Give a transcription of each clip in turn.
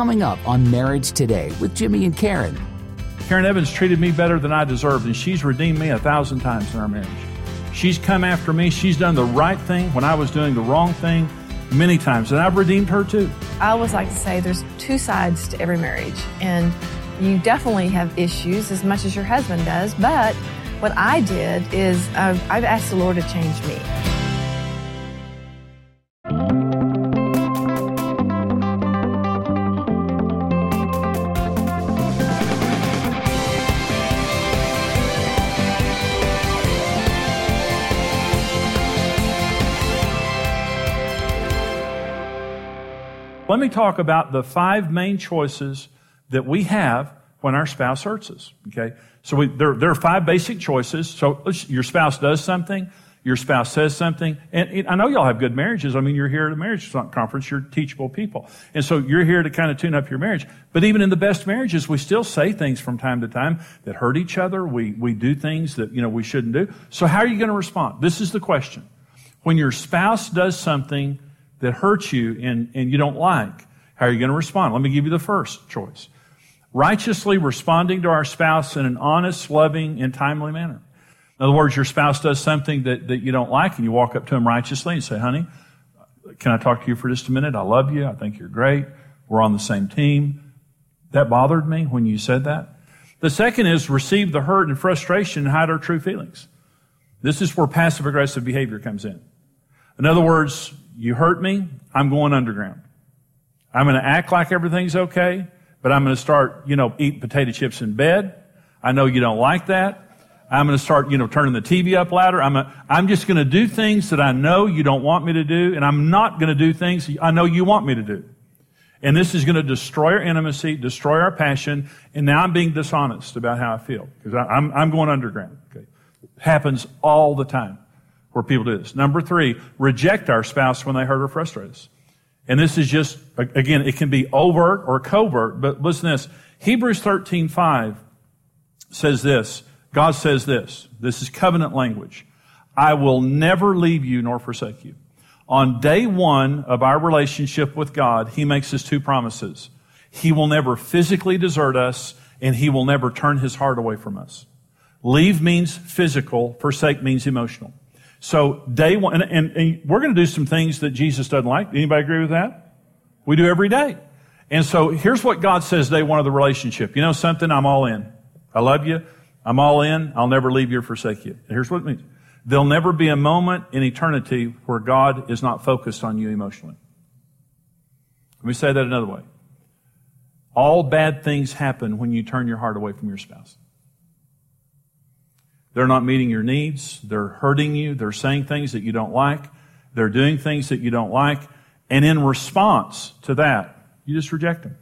coming up on Marriage Today with Jimmy and Karen. Karen Evans treated me better than I deserved, and she's redeemed me a thousand times in our marriage. She's come after me. She's done the right thing when I was doing the wrong thing many times, and I've redeemed her too. I always like to say there's two sides to every marriage, and you definitely have issues as much as your husband does. But what I did is uh, I've asked the Lord to change me. Talk about the five main choices that we have when our spouse hurts us. Okay. So we, there, there are five basic choices. So your spouse does something, your spouse says something, and I know y'all have good marriages. I mean, you're here at a marriage conference, you're teachable people. And so you're here to kind of tune up your marriage. But even in the best marriages, we still say things from time to time that hurt each other. We, we do things that, you know, we shouldn't do. So how are you going to respond? This is the question. When your spouse does something that hurts you and, and you don't like, how are you going to respond? Let me give you the first choice. Righteously responding to our spouse in an honest, loving, and timely manner. In other words, your spouse does something that, that you don't like and you walk up to him righteously and say, honey, can I talk to you for just a minute? I love you. I think you're great. We're on the same team. That bothered me when you said that. The second is receive the hurt and frustration and hide our true feelings. This is where passive aggressive behavior comes in. In other words, you hurt me, I'm going underground. I'm going to act like everything's okay, but I'm going to start, you know, eating potato chips in bed. I know you don't like that. I'm going to start, you know, turning the TV up louder. I'm, a, I'm just going to do things that I know you don't want me to do, and I'm not going to do things I know you want me to do. And this is going to destroy our intimacy, destroy our passion, and now I'm being dishonest about how I feel because I'm, I'm going underground. Okay. Happens all the time where people do this. Number three, reject our spouse when they hurt or frustrate us. And this is just, again, it can be overt or covert, but listen to this. Hebrews 13, 5 says this. God says this. This is covenant language. I will never leave you nor forsake you. On day one of our relationship with God, He makes His two promises. He will never physically desert us and He will never turn His heart away from us. Leave means physical, forsake means emotional. So day one, and, and, and we're going to do some things that Jesus doesn't like. Anybody agree with that? We do every day. And so here's what God says day one of the relationship. You know something? I'm all in. I love you. I'm all in. I'll never leave you or forsake you. And here's what it means. There'll never be a moment in eternity where God is not focused on you emotionally. Let me say that another way. All bad things happen when you turn your heart away from your spouse. They're not meeting your needs. They're hurting you. They're saying things that you don't like. They're doing things that you don't like. And in response to that, you just reject them.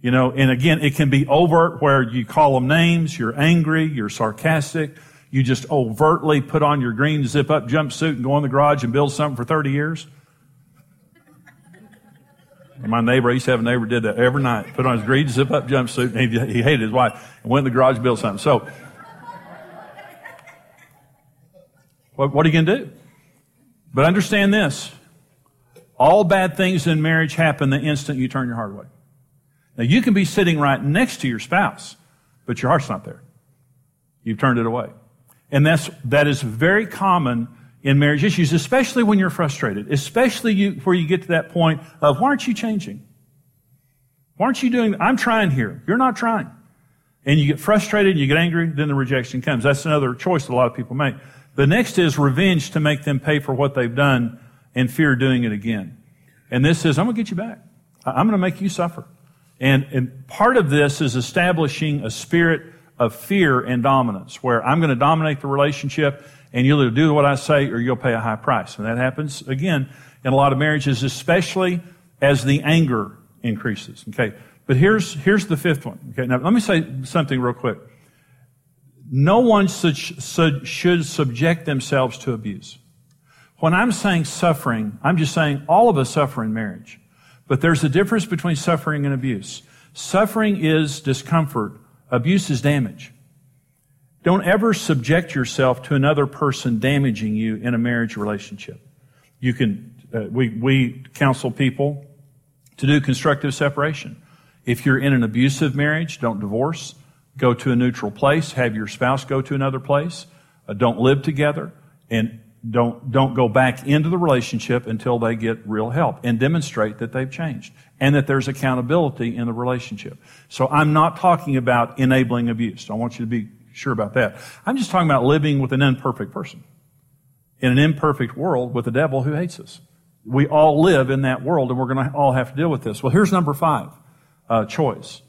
You know, and again, it can be overt where you call them names, you're angry, you're sarcastic, you just overtly put on your green zip up jumpsuit and go in the garage and build something for 30 years. My neighbor, I used to have a neighbor did that every night, put on his green zip up jumpsuit and he, he hated his wife and went in the garage and built something. So, What, what are you going to do? But understand this. All bad things in marriage happen the instant you turn your heart away. Now you can be sitting right next to your spouse, but your heart's not there. You've turned it away. And that's, that is very common in marriage issues, especially when you're frustrated, especially you, where you get to that point of, why aren't you changing? Why aren't you doing, I'm trying here. You're not trying. And you get frustrated, you get angry, then the rejection comes. That's another choice that a lot of people make. The next is revenge to make them pay for what they've done and fear doing it again. And this is, I'm going to get you back. I'm going to make you suffer. And, and part of this is establishing a spirit of fear and dominance where I'm going to dominate the relationship and you'll either do what I say or you'll pay a high price. And that happens again in a lot of marriages, especially as the anger increases. Okay. But here's, here's the fifth one. Okay. Now let me say something real quick no one should subject themselves to abuse. When I'm saying suffering, I'm just saying all of us suffer in marriage. But there's a difference between suffering and abuse. Suffering is discomfort. Abuse is damage. Don't ever subject yourself to another person damaging you in a marriage relationship. You can, uh, we, we counsel people to do constructive separation. If you're in an abusive marriage, don't divorce. Go to a neutral place. Have your spouse go to another place. Uh, don't live together. And don't, don't go back into the relationship until they get real help and demonstrate that they've changed and that there's accountability in the relationship. So I'm not talking about enabling abuse. I want you to be sure about that. I'm just talking about living with an imperfect person in an imperfect world with a devil who hates us. We all live in that world and we're going to all have to deal with this. Well, here's number five, uh, choice.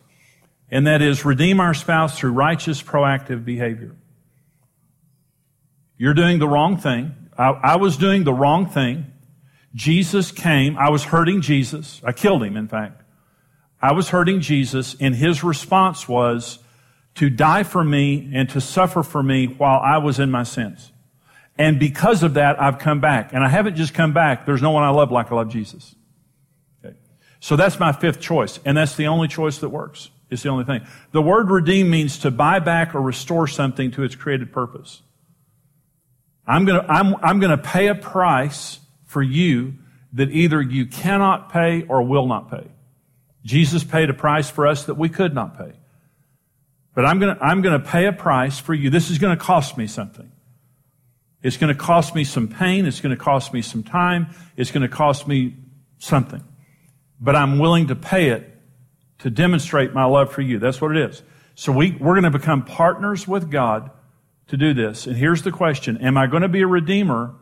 And that is redeem our spouse through righteous, proactive behavior. You're doing the wrong thing. I, I was doing the wrong thing. Jesus came. I was hurting Jesus. I killed him, in fact. I was hurting Jesus, and his response was to die for me and to suffer for me while I was in my sins. And because of that, I've come back. And I haven't just come back. There's no one I love like I love Jesus. So that's my fifth choice. And that's the only choice that works. It's the only thing. The word redeem means to buy back or restore something to its created purpose. I'm to, I'm, I'm to pay a price for you that either you cannot pay or will not pay. Jesus paid a price for us that we could not pay. But I'm to, I'm to pay a price for you. This is to cost me something. It's to cost me some pain. It's to cost me some time. It's to cost me something. But I'm willing to pay it to demonstrate my love for you. That's what it is. So we, we're going to become partners with God to do this. And here's the question. Am I going to be a redeemer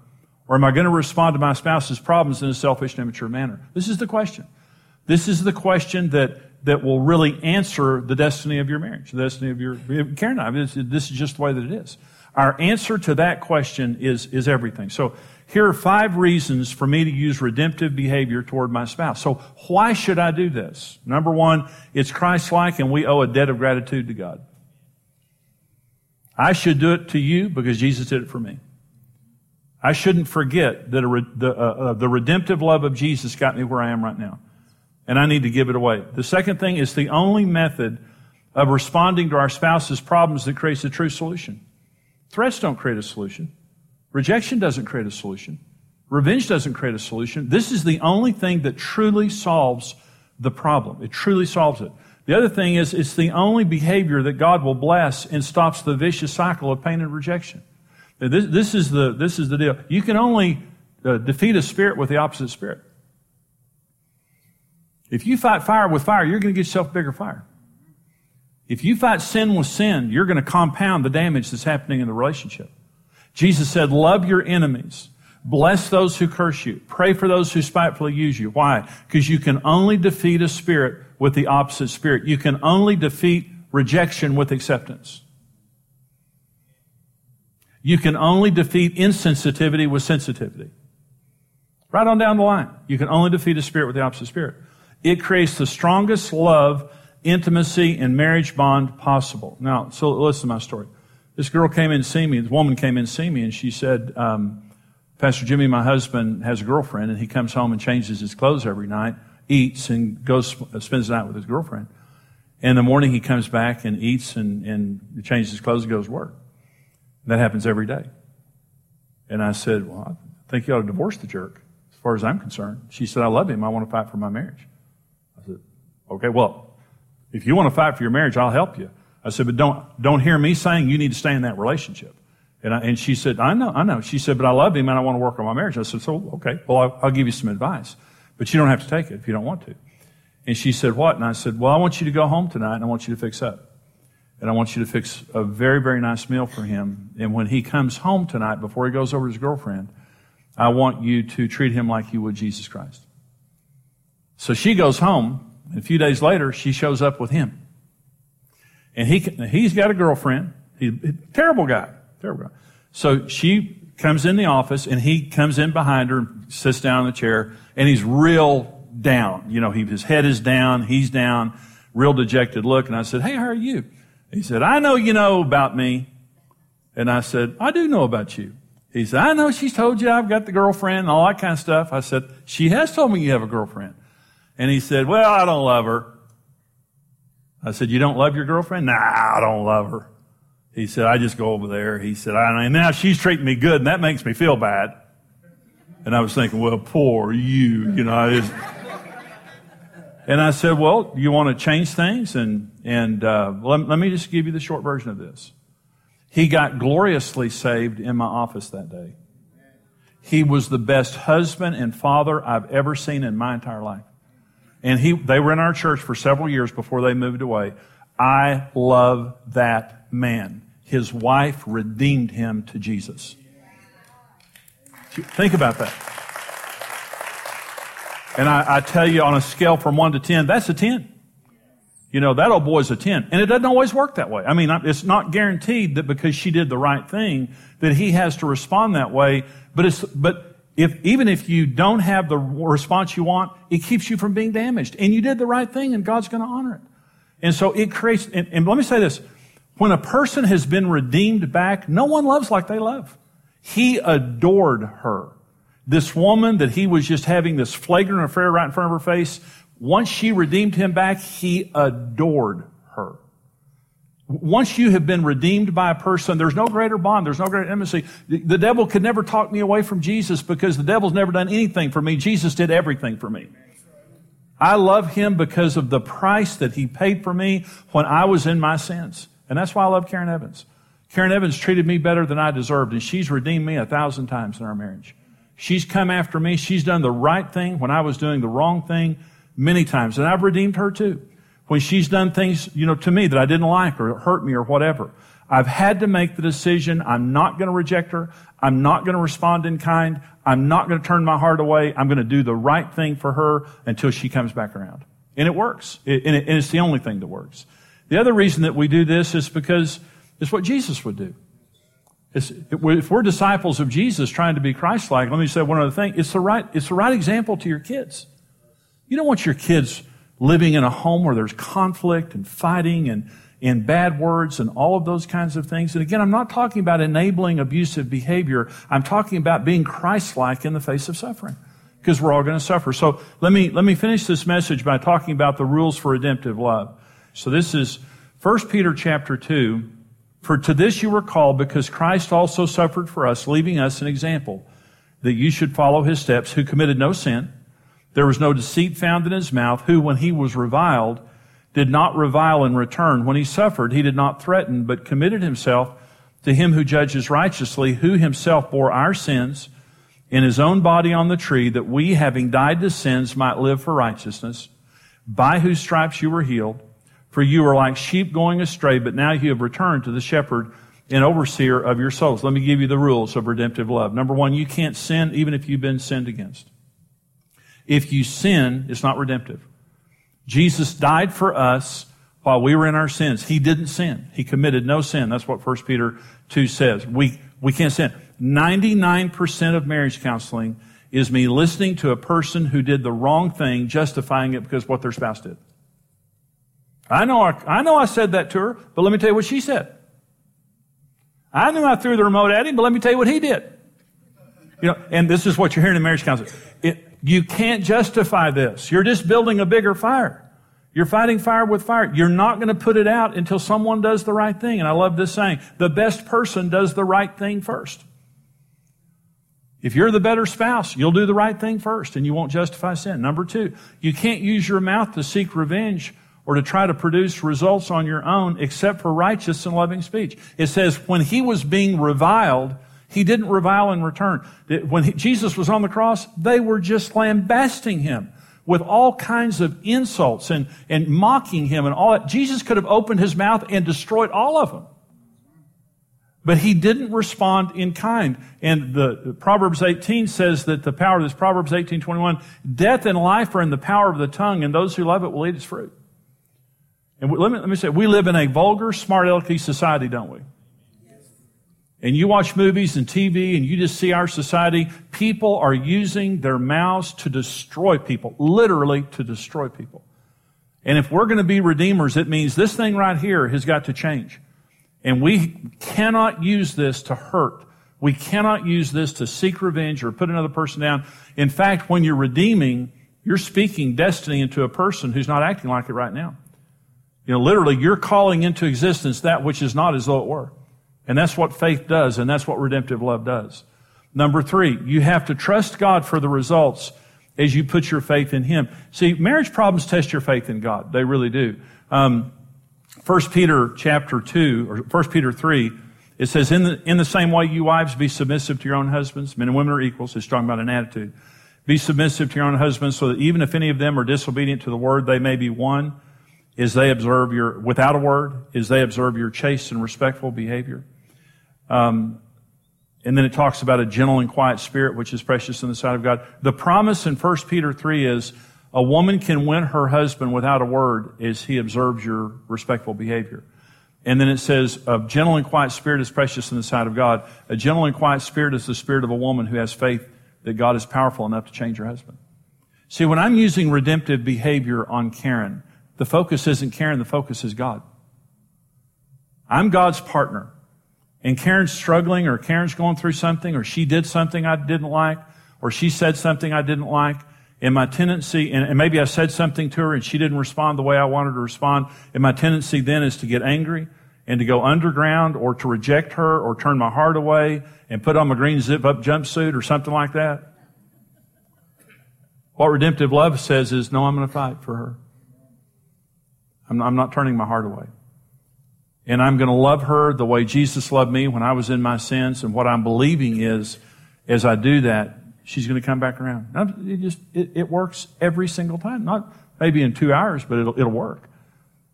or am I going to respond to my spouse's problems in a selfish and immature manner? This is the question. This is the question that, that will really answer the destiny of your marriage, the destiny of your, Karen I, this, this is just the way that it is. Our answer to that question is, is everything. So here are five reasons for me to use redemptive behavior toward my spouse. So why should I do this? Number one, it's Christ-like and we owe a debt of gratitude to God. I should do it to you because Jesus did it for me. I shouldn't forget that a, the, uh, uh, the redemptive love of Jesus got me where I am right now. And I need to give it away. The second thing is the only method of responding to our spouse's problems that creates a true solution. Threats don't create a solution. Rejection doesn't create a solution. Revenge doesn't create a solution. This is the only thing that truly solves the problem. It truly solves it. The other thing is, it's the only behavior that God will bless and stops the vicious cycle of pain and rejection. This, this is, the, this is the deal. You can only uh, defeat a spirit with the opposite spirit. If you fight fire with fire, you're going to get yourself a bigger fire. If you fight sin with sin, you're going to compound the damage that's happening in the relationship. Jesus said, love your enemies. Bless those who curse you. Pray for those who spitefully use you. Why? Because you can only defeat a spirit with the opposite spirit. You can only defeat rejection with acceptance. You can only defeat insensitivity with sensitivity. Right on down the line. You can only defeat a spirit with the opposite spirit. It creates the strongest love intimacy and marriage bond possible. Now, so listen to my story. This girl came in to see me, this woman came in to see me, and she said, um, Pastor Jimmy, my husband has a girlfriend, and he comes home and changes his clothes every night, eats, and goes, spends the night with his girlfriend. In the morning, he comes back and eats and, and changes his clothes and goes to work. That happens every day. And I said, Well, I think you ought to divorce the jerk, as far as I'm concerned. She said, I love him. I want to fight for my marriage. I said, Okay, well, if you want to fight for your marriage, I'll help you. I said, but don't, don't hear me saying you need to stay in that relationship. And, I, and she said, I know, I know. She said, but I love him and I want to work on my marriage. I said, so, okay, well, I'll, I'll give you some advice, but you don't have to take it if you don't want to. And she said, what? And I said, well, I want you to go home tonight and I want you to fix up. And I want you to fix a very, very nice meal for him. And when he comes home tonight, before he goes over to his girlfriend, I want you to treat him like you would Jesus Christ. So she goes home a few days later, she shows up with him. And he, he's got a girlfriend. He's a terrible guy. Terrible guy. So she comes in the office and he comes in behind her and sits down in the chair and he's real down. You know, he, his head is down. He's down. Real dejected look. And I said, Hey, how are you? He said, I know you know about me. And I said, I do know about you. He said, I know she's told you I've got the girlfriend and all that kind of stuff. I said, she has told me you have a girlfriend. And he said, Well, I don't love her. I said, You don't love your girlfriend? Nah, I don't love her. He said, I just go over there. He said, I, and now she's treating me good, and that makes me feel bad. And I was thinking, well, poor you, you know. And I said, well, you want to change things? And, and uh, let, let me just give you the short version of this. He got gloriously saved in my office that day. He was the best husband and father I've ever seen in my entire life. And he, they were in our church for several years before they moved away. I love that man. His wife redeemed him to Jesus. Think about that. And I, I, tell you on a scale from one to ten, that's a ten. You know, that old boy's a ten. And it doesn't always work that way. I mean, it's not guaranteed that because she did the right thing that he has to respond that way. But it's, but if, even if you don't have the response you want, it keeps you from being damaged. And you did the right thing and God's going to honor it. And so it creates, and, and let me say this. When a person has been redeemed back, no one loves like they love. He adored her. This woman that he was just having this flagrant affair right in front of her face, once she redeemed him back, he adored her. Once you have been redeemed by a person, there's no greater bond, there's no greater intimacy. The devil could never talk me away from Jesus because the devil's never done anything for me. Jesus did everything for me. I love him because of the price that he paid for me when I was in my sins. And that's why I love Karen Evans. Karen Evans treated me better than I deserved, and she's redeemed me a thousand times in our marriage. She's come after me. She's done the right thing when I was doing the wrong thing many times. And I've redeemed her too. When she's done things, you know, to me that I didn't like or hurt me or whatever. I've had to make the decision. I'm not going to reject her. I'm not going to respond in kind. I'm not going to turn my heart away. I'm going to do the right thing for her until she comes back around. And it works. It, and, it, and it's the only thing that works. The other reason that we do this is because it's what Jesus would do. It's, if we're disciples of Jesus trying to be Christ-like, let me say one other thing. It's the right, it's the right example to your kids. You don't want your kids living in a home where there's conflict and fighting and, and bad words and all of those kinds of things. And again, I'm not talking about enabling abusive behavior. I'm talking about being Christ-like in the face of suffering. Because we're all going to suffer. So let me, let me finish this message by talking about the rules for redemptive love. So this is 1 Peter chapter 2, for to this you were called because Christ also suffered for us, leaving us an example that you should follow his steps, who committed no sin. There was no deceit found in his mouth, who, when he was reviled, did not revile in return. When he suffered, he did not threaten, but committed himself to him who judges righteously, who himself bore our sins in his own body on the tree, that we, having died to sins, might live for righteousness, by whose stripes you were healed. For you were like sheep going astray, but now you have returned to the shepherd and overseer of your souls. Let me give you the rules of redemptive love. Number one, you can't sin even if you've been sinned against. If you sin, it's not redemptive. Jesus died for us while we were in our sins. He didn't sin. He committed no sin. That's what 1 Peter 2 says. We, we can't sin. 99% of marriage counseling is me listening to a person who did the wrong thing, justifying it because what their spouse did. I know I, I know I said that to her, but let me tell you what she said. I knew I threw the remote at him, but let me tell you what he did. You know, and this is what you're hearing in marriage counseling. You can't justify this. You're just building a bigger fire. You're fighting fire with fire. You're not going to put it out until someone does the right thing. And I love this saying. The best person does the right thing first. If you're the better spouse, you'll do the right thing first and you won't justify sin. Number two, you can't use your mouth to seek revenge or to try to produce results on your own except for righteous and loving speech. It says when he was being reviled, he didn't revile in return. When he, Jesus was on the cross, they were just lambasting him with all kinds of insults and, and mocking him and all that. Jesus could have opened his mouth and destroyed all of them. But he didn't respond in kind. And the Proverbs 18 says that the power of this Proverbs 18, 21, death and life are in the power of the tongue, and those who love it will eat its fruit. And let me, let me say, we live in a vulgar, smart alecky society, don't we? And you watch movies and TV and you just see our society, people are using their mouths to destroy people, literally to destroy people. And if we're going to be redeemers, it means this thing right here has got to change. And we cannot use this to hurt. We cannot use this to seek revenge or put another person down. In fact, when you're redeeming, you're speaking destiny into a person who's not acting like it right now. You know, literally, you're calling into existence that which is not as though it were. And that's what faith does, and that's what redemptive love does. Number three, you have to trust God for the results as you put your faith in Him. See, marriage problems test your faith in God. They really do. Um, 1 Peter chapter 2, or 1 Peter 3, it says, in the, in the same way, you wives, be submissive to your own husbands. Men and women are equals. It's talking about an attitude. Be submissive to your own husbands so that even if any of them are disobedient to the word, they may be won as they observe your, without a word, as they observe your chaste and respectful behavior. Um, and then it talks about a gentle and quiet spirit, which is precious in the sight of God. The promise in 1 Peter 3 is a woman can win her husband without a word as he observes your respectful behavior. And then it says, a gentle and quiet spirit is precious in the sight of God. A gentle and quiet spirit is the spirit of a woman who has faith that God is powerful enough to change her husband. See, when I'm using redemptive behavior on Karen, the focus isn't Karen, the focus is God. I'm God's partner and Karen's struggling or Karen's going through something or she did something I didn't like or she said something I didn't like, and my tendency, and, maybe I said something to her and she didn't respond the way I wanted to respond, and my tendency then is to get angry and to go underground or to reject her or turn my heart away and put on my green zip up jumpsuit or something like that. What redemptive love says is, no, I'm going to fight for her. I'm, I'm not turning my heart away. And I'm going to love her the way Jesus loved me when I was in my sins. And what I'm believing is, as I do that, she's going to come back around. It just, it, it, works every single time. Not maybe in two hours, but it'll, it'll work.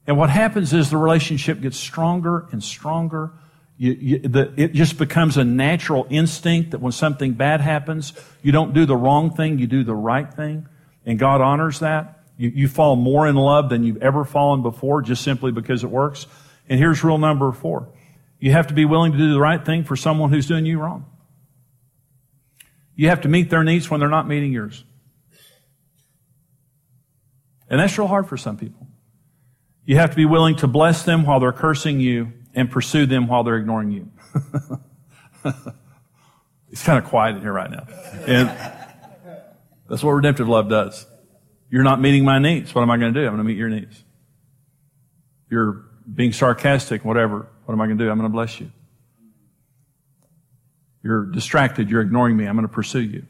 And what happens is the relationship gets stronger and stronger. You, you, the, it just becomes a natural instinct that when something bad happens, you don't do the wrong thing, you do the right thing. And God honors that. You, you fall more in love than you've ever fallen before just simply because it works. And here's rule number four. You have to be willing to do the right thing for someone who's doing you wrong. You have to meet their needs when they're not meeting yours. And that's real hard for some people. You have to be willing to bless them while they're cursing you and pursue them while they're ignoring you. it's kind of quiet in here right now. And that's what redemptive love does. You're not meeting my needs. What am I going to do? I'm going to meet your needs. You're being sarcastic, whatever. What am I going to do? I'm going to bless you. You're distracted. You're ignoring me. I'm going to pursue you.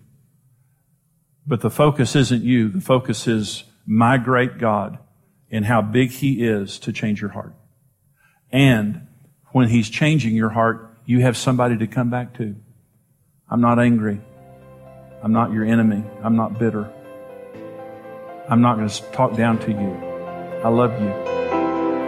But the focus isn't you. The focus is my great God and how big He is to change your heart. And when He's changing your heart, you have somebody to come back to. I'm not angry. I'm not your enemy. I'm not bitter. I'm not going to talk down to you. I love you.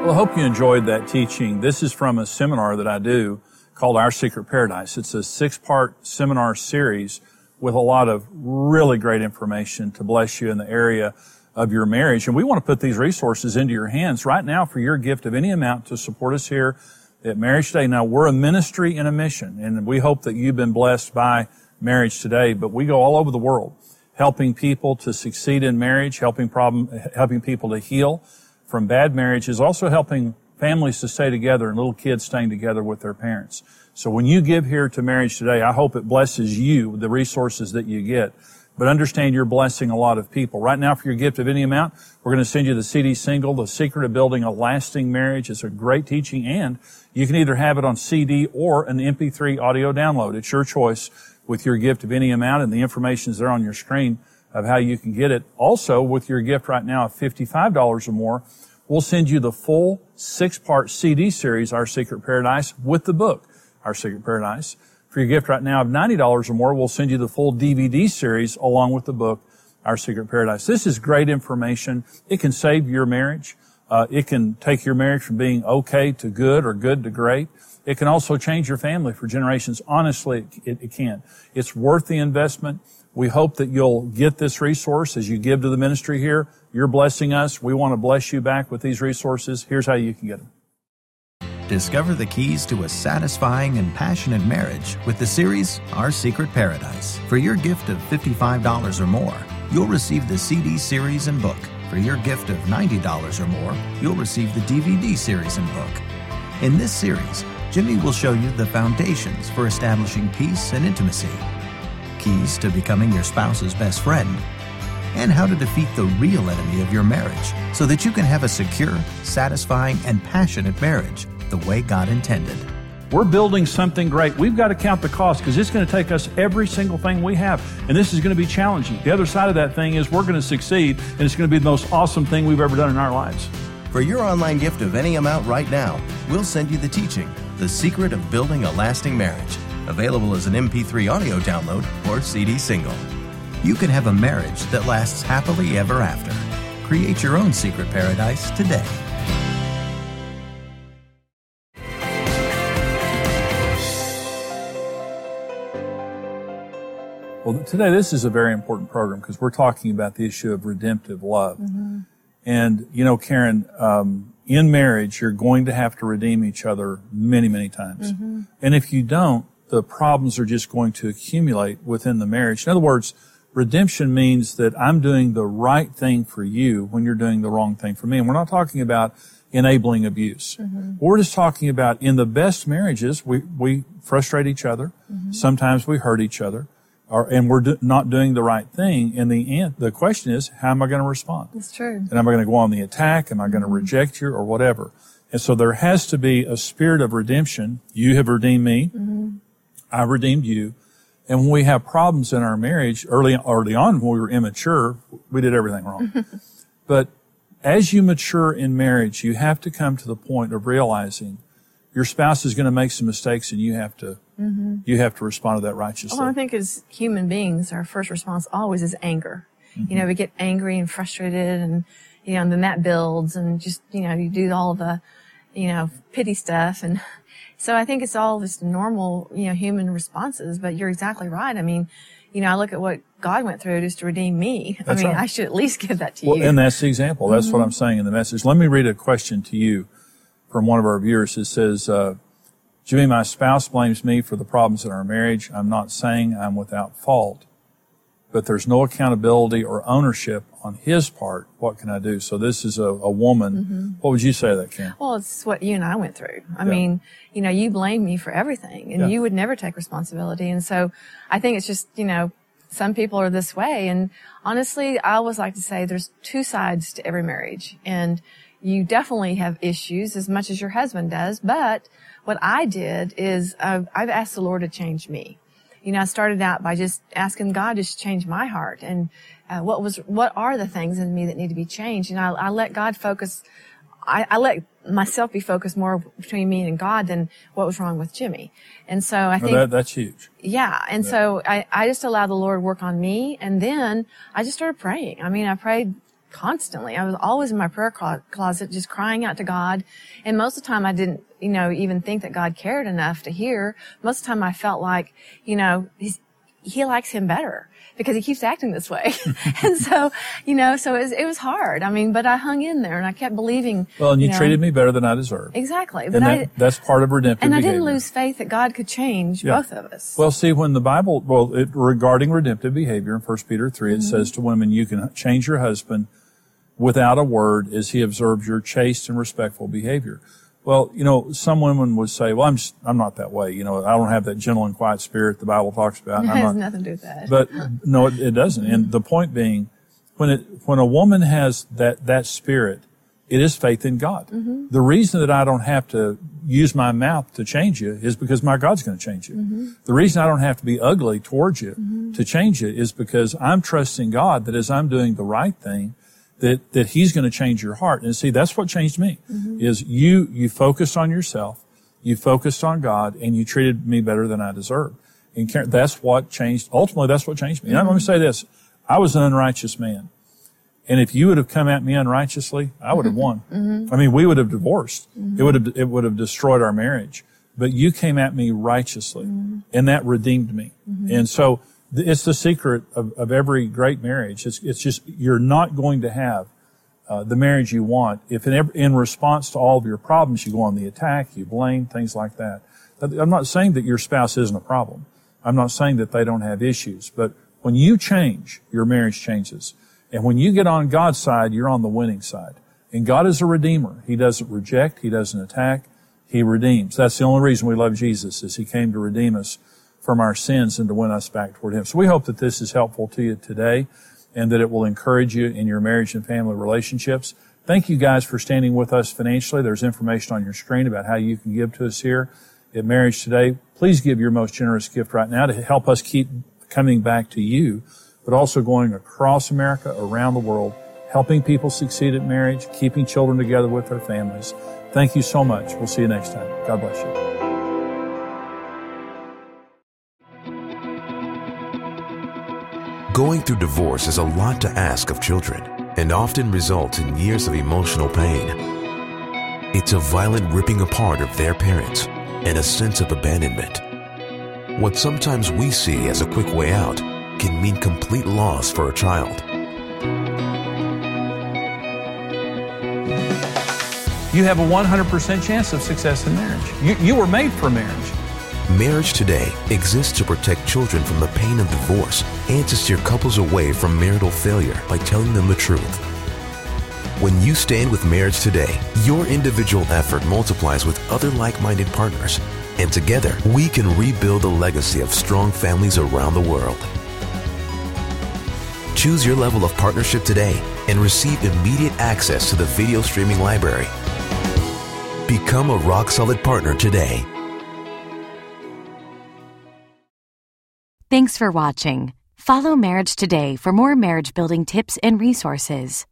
Well, I hope you enjoyed that teaching. This is from a seminar that I do called Our Secret Paradise. It's a six part seminar series with a lot of really great information to bless you in the area of your marriage. And we want to put these resources into your hands right now for your gift of any amount to support us here at Marriage Today. Now, we're a ministry and a mission, and we hope that you've been blessed by Marriage Today, but we go all over the world helping people to succeed in marriage, helping problem, helping people to heal from bad marriage is also helping families to stay together and little kids staying together with their parents. So when you give here to marriage today, I hope it blesses you, the resources that you get. But understand you're blessing a lot of people. Right now, for your gift of any amount, we're going to send you the CD single, The Secret of Building a Lasting Marriage. It's a great teaching, and you can either have it on CD or an MP3 audio download. It's your choice with your gift of any amount, and the information is there on your screen of how you can get it. Also, with your gift right now of $55 or more, we'll send you the full six-part CD series, Our Secret Paradise, with the book, Our Secret Paradise. For your gift right now of $90 or more, we'll send you the full DVD series along with the book, Our Secret Paradise. This is great information. It can save your marriage. Uh, it can take your marriage from being okay to good or good to great. It can also change your family for generations. Honestly, it, it can. It's worth the investment. We hope that you'll get this resource as you give to the ministry here. You're blessing us. We want to bless you back with these resources. Here's how you can get them. Discover the keys to a satisfying and passionate marriage with the series Our Secret Paradise. For your gift of $55 or more, you'll receive the CD series and book. For your gift of $90 or more, you'll receive the DVD series and book. In this series, Jimmy will show you the foundations for establishing peace and intimacy keys to becoming your spouse's best friend, and how to defeat the real enemy of your marriage so that you can have a secure, satisfying, and passionate marriage the way God intended. We're building something great. We've got to count the cost because it's going to take us every single thing we have. And this is going to be challenging. The other side of that thing is we're going to succeed and it's going to be the most awesome thing we've ever done in our lives. For your online gift of any amount right now, we'll send you the teaching, The Secret of Building a Lasting Marriage, available as an MP3 audio download or CD single. You can have a marriage that lasts happily ever after. Create your own secret paradise today. Well, today this is a very important program because we're talking about the issue of redemptive love. Mm-hmm. And, you know, Karen, um, in marriage, you're going to have to redeem each other many, many times. Mm-hmm. And if you don't, the problems are just going to accumulate within the marriage. In other words, redemption means that I'm doing the right thing for you when you're doing the wrong thing for me. And we're not talking about enabling abuse. Mm-hmm. We're just talking about in the best marriages, we, we frustrate each other. Mm-hmm. Sometimes we hurt each other. Or, and we're do, not doing the right thing. In the end, the question is, how am I going to respond? That's true. And am I going to go on the attack? Am I going to mm-hmm. reject you or whatever? And so there has to be a spirit of redemption. You have redeemed me. I redeemed you. And when we have problems in our marriage early, early on when we were immature, we did everything wrong. but as you mature in marriage, you have to come to the point of realizing your spouse is going to make some mistakes and you have to, mm-hmm. you have to respond to that righteously. Well, I think as human beings, our first response always is anger. You know, mm-hmm. we get angry and frustrated and, you know, and then that builds and just, you know, you do all the, you know, pity stuff. And so I think it's all just normal, you know, human responses, but you're exactly right. I mean, you know, I look at what God went through just to redeem me. That's I mean, right. I should at least give that to Well, you. and that's the example. That's what I'm saying in the message. Let me read a question to you from one of our viewers. It says, uh, Jimmy, my spouse blames me for the problems in our marriage. I'm not saying I'm without fault, but there's no accountability or ownership on his part. What can I do? So this is a, a woman. What would you say that, Ken? Well, it's what you and I went through. I Yeah. mean, you know, you blame me for everything and Yeah. you would never take responsibility. And so I think it's just, you know, some people are this way. And honestly, I always like to say there's two sides to every marriage and you definitely have issues as much as your husband does. But what I did is uh, I've asked the Lord to change me. You know, I started out by just asking God to change my heart and uh, what was, what are the things in me that need to be changed? And I, I let God focus I, I let myself be focused more between me and God than what was wrong with Jimmy. And so I Well, think, that, that's huge. yeah. And so I, I just allowed the Lord work on me. And then I just started praying. I mean, I prayed constantly. I was always in my prayer closet, just crying out to God. And most of the time I didn't, you know, even think that God cared enough to hear. Most of the time I felt like, you know, he's, he likes him better because he keeps acting this way. and so, you know, so it was, it was hard. I mean, but I hung in there and I kept believing. Well, and you, know, treated me better than I deserved. Exactly. And that, that's part of redemptive and I behavior. didn't lose faith that God could change Yeah. both of us. Well, see, when the Bible, well, it, regarding redemptive behavior in 1 Peter 3, Mm-hmm. it says to women, you can change your husband without a word as he observes your chaste and respectful behavior. Well, you know, some women would say, well, I'm just, I'm not that way. You know, I don't have that gentle and quiet spirit the Bible talks about. it has not- nothing to do with that. but no, it, it doesn't. And the point being, when it when a woman has that that spirit, it is faith in God. Mm-hmm. The reason that I don't have to use my mouth to change you is because my God's going to change you. Mm-hmm. The reason I don't have to be ugly towards you mm-hmm. to change you is because I'm trusting God that as I'm doing the right thing, that that He's going to change your heart. And see, that's what changed me. Mm-hmm. Is you you focused on yourself, you focused on God, and you treated me better than I deserved. And Karen, that's what changed. Ultimately, that's what changed me. And I'm going to mm-hmm. say this: I was an unrighteous man, and if you would have come at me unrighteously, I would have mm-hmm. won. I mean, we would have divorced. It would have it would have destroyed our marriage. But you came at me righteously, and that redeemed me. And so it's the secret of, of every great marriage. It's it's just you're not going to have uh, the marriage you want if in, ev- in response to all of your problems you go on the attack, you blame, things like that. I'm not saying that your spouse isn't a problem. I'm not saying that they don't have issues, but when you change, your marriage changes. And when you get on God's side, you're on the winning side. And God is a redeemer. He doesn't reject. He doesn't attack. He redeems. That's the only reason we love Jesus is he came to redeem us from our sins and to win us back toward him. So we hope that this is helpful to you today and that it will encourage you in your marriage and family relationships. Thank you guys for standing with us financially. There's information on your screen about how you can give to us here. at Marriage Today. Please give your most generous gift right now to help us keep coming back to you, but also going across America, around the world, helping people succeed at marriage, keeping children together with their families. Thank you so much. We'll see you next time. God bless you. Going through divorce is a lot to ask of children and often results in years of emotional pain. It's a violent ripping apart of their parents and a sense of abandonment. What sometimes we see as a quick way out can mean complete loss for a child. You have a 100% chance of success in marriage. You, you were made for marriage. Marriage Today exists to protect children from the pain of divorce and to steer couples away from marital failure by telling them the truth. When you stand with Marriage Today, your individual effort multiplies with other like minded partners, and together we can rebuild a legacy of strong families around the world. Choose your level of partnership today and receive immediate access to the video streaming library. Become a rock solid partner today. Thanks for watching. Follow Marriage Today for more marriage building tips and resources.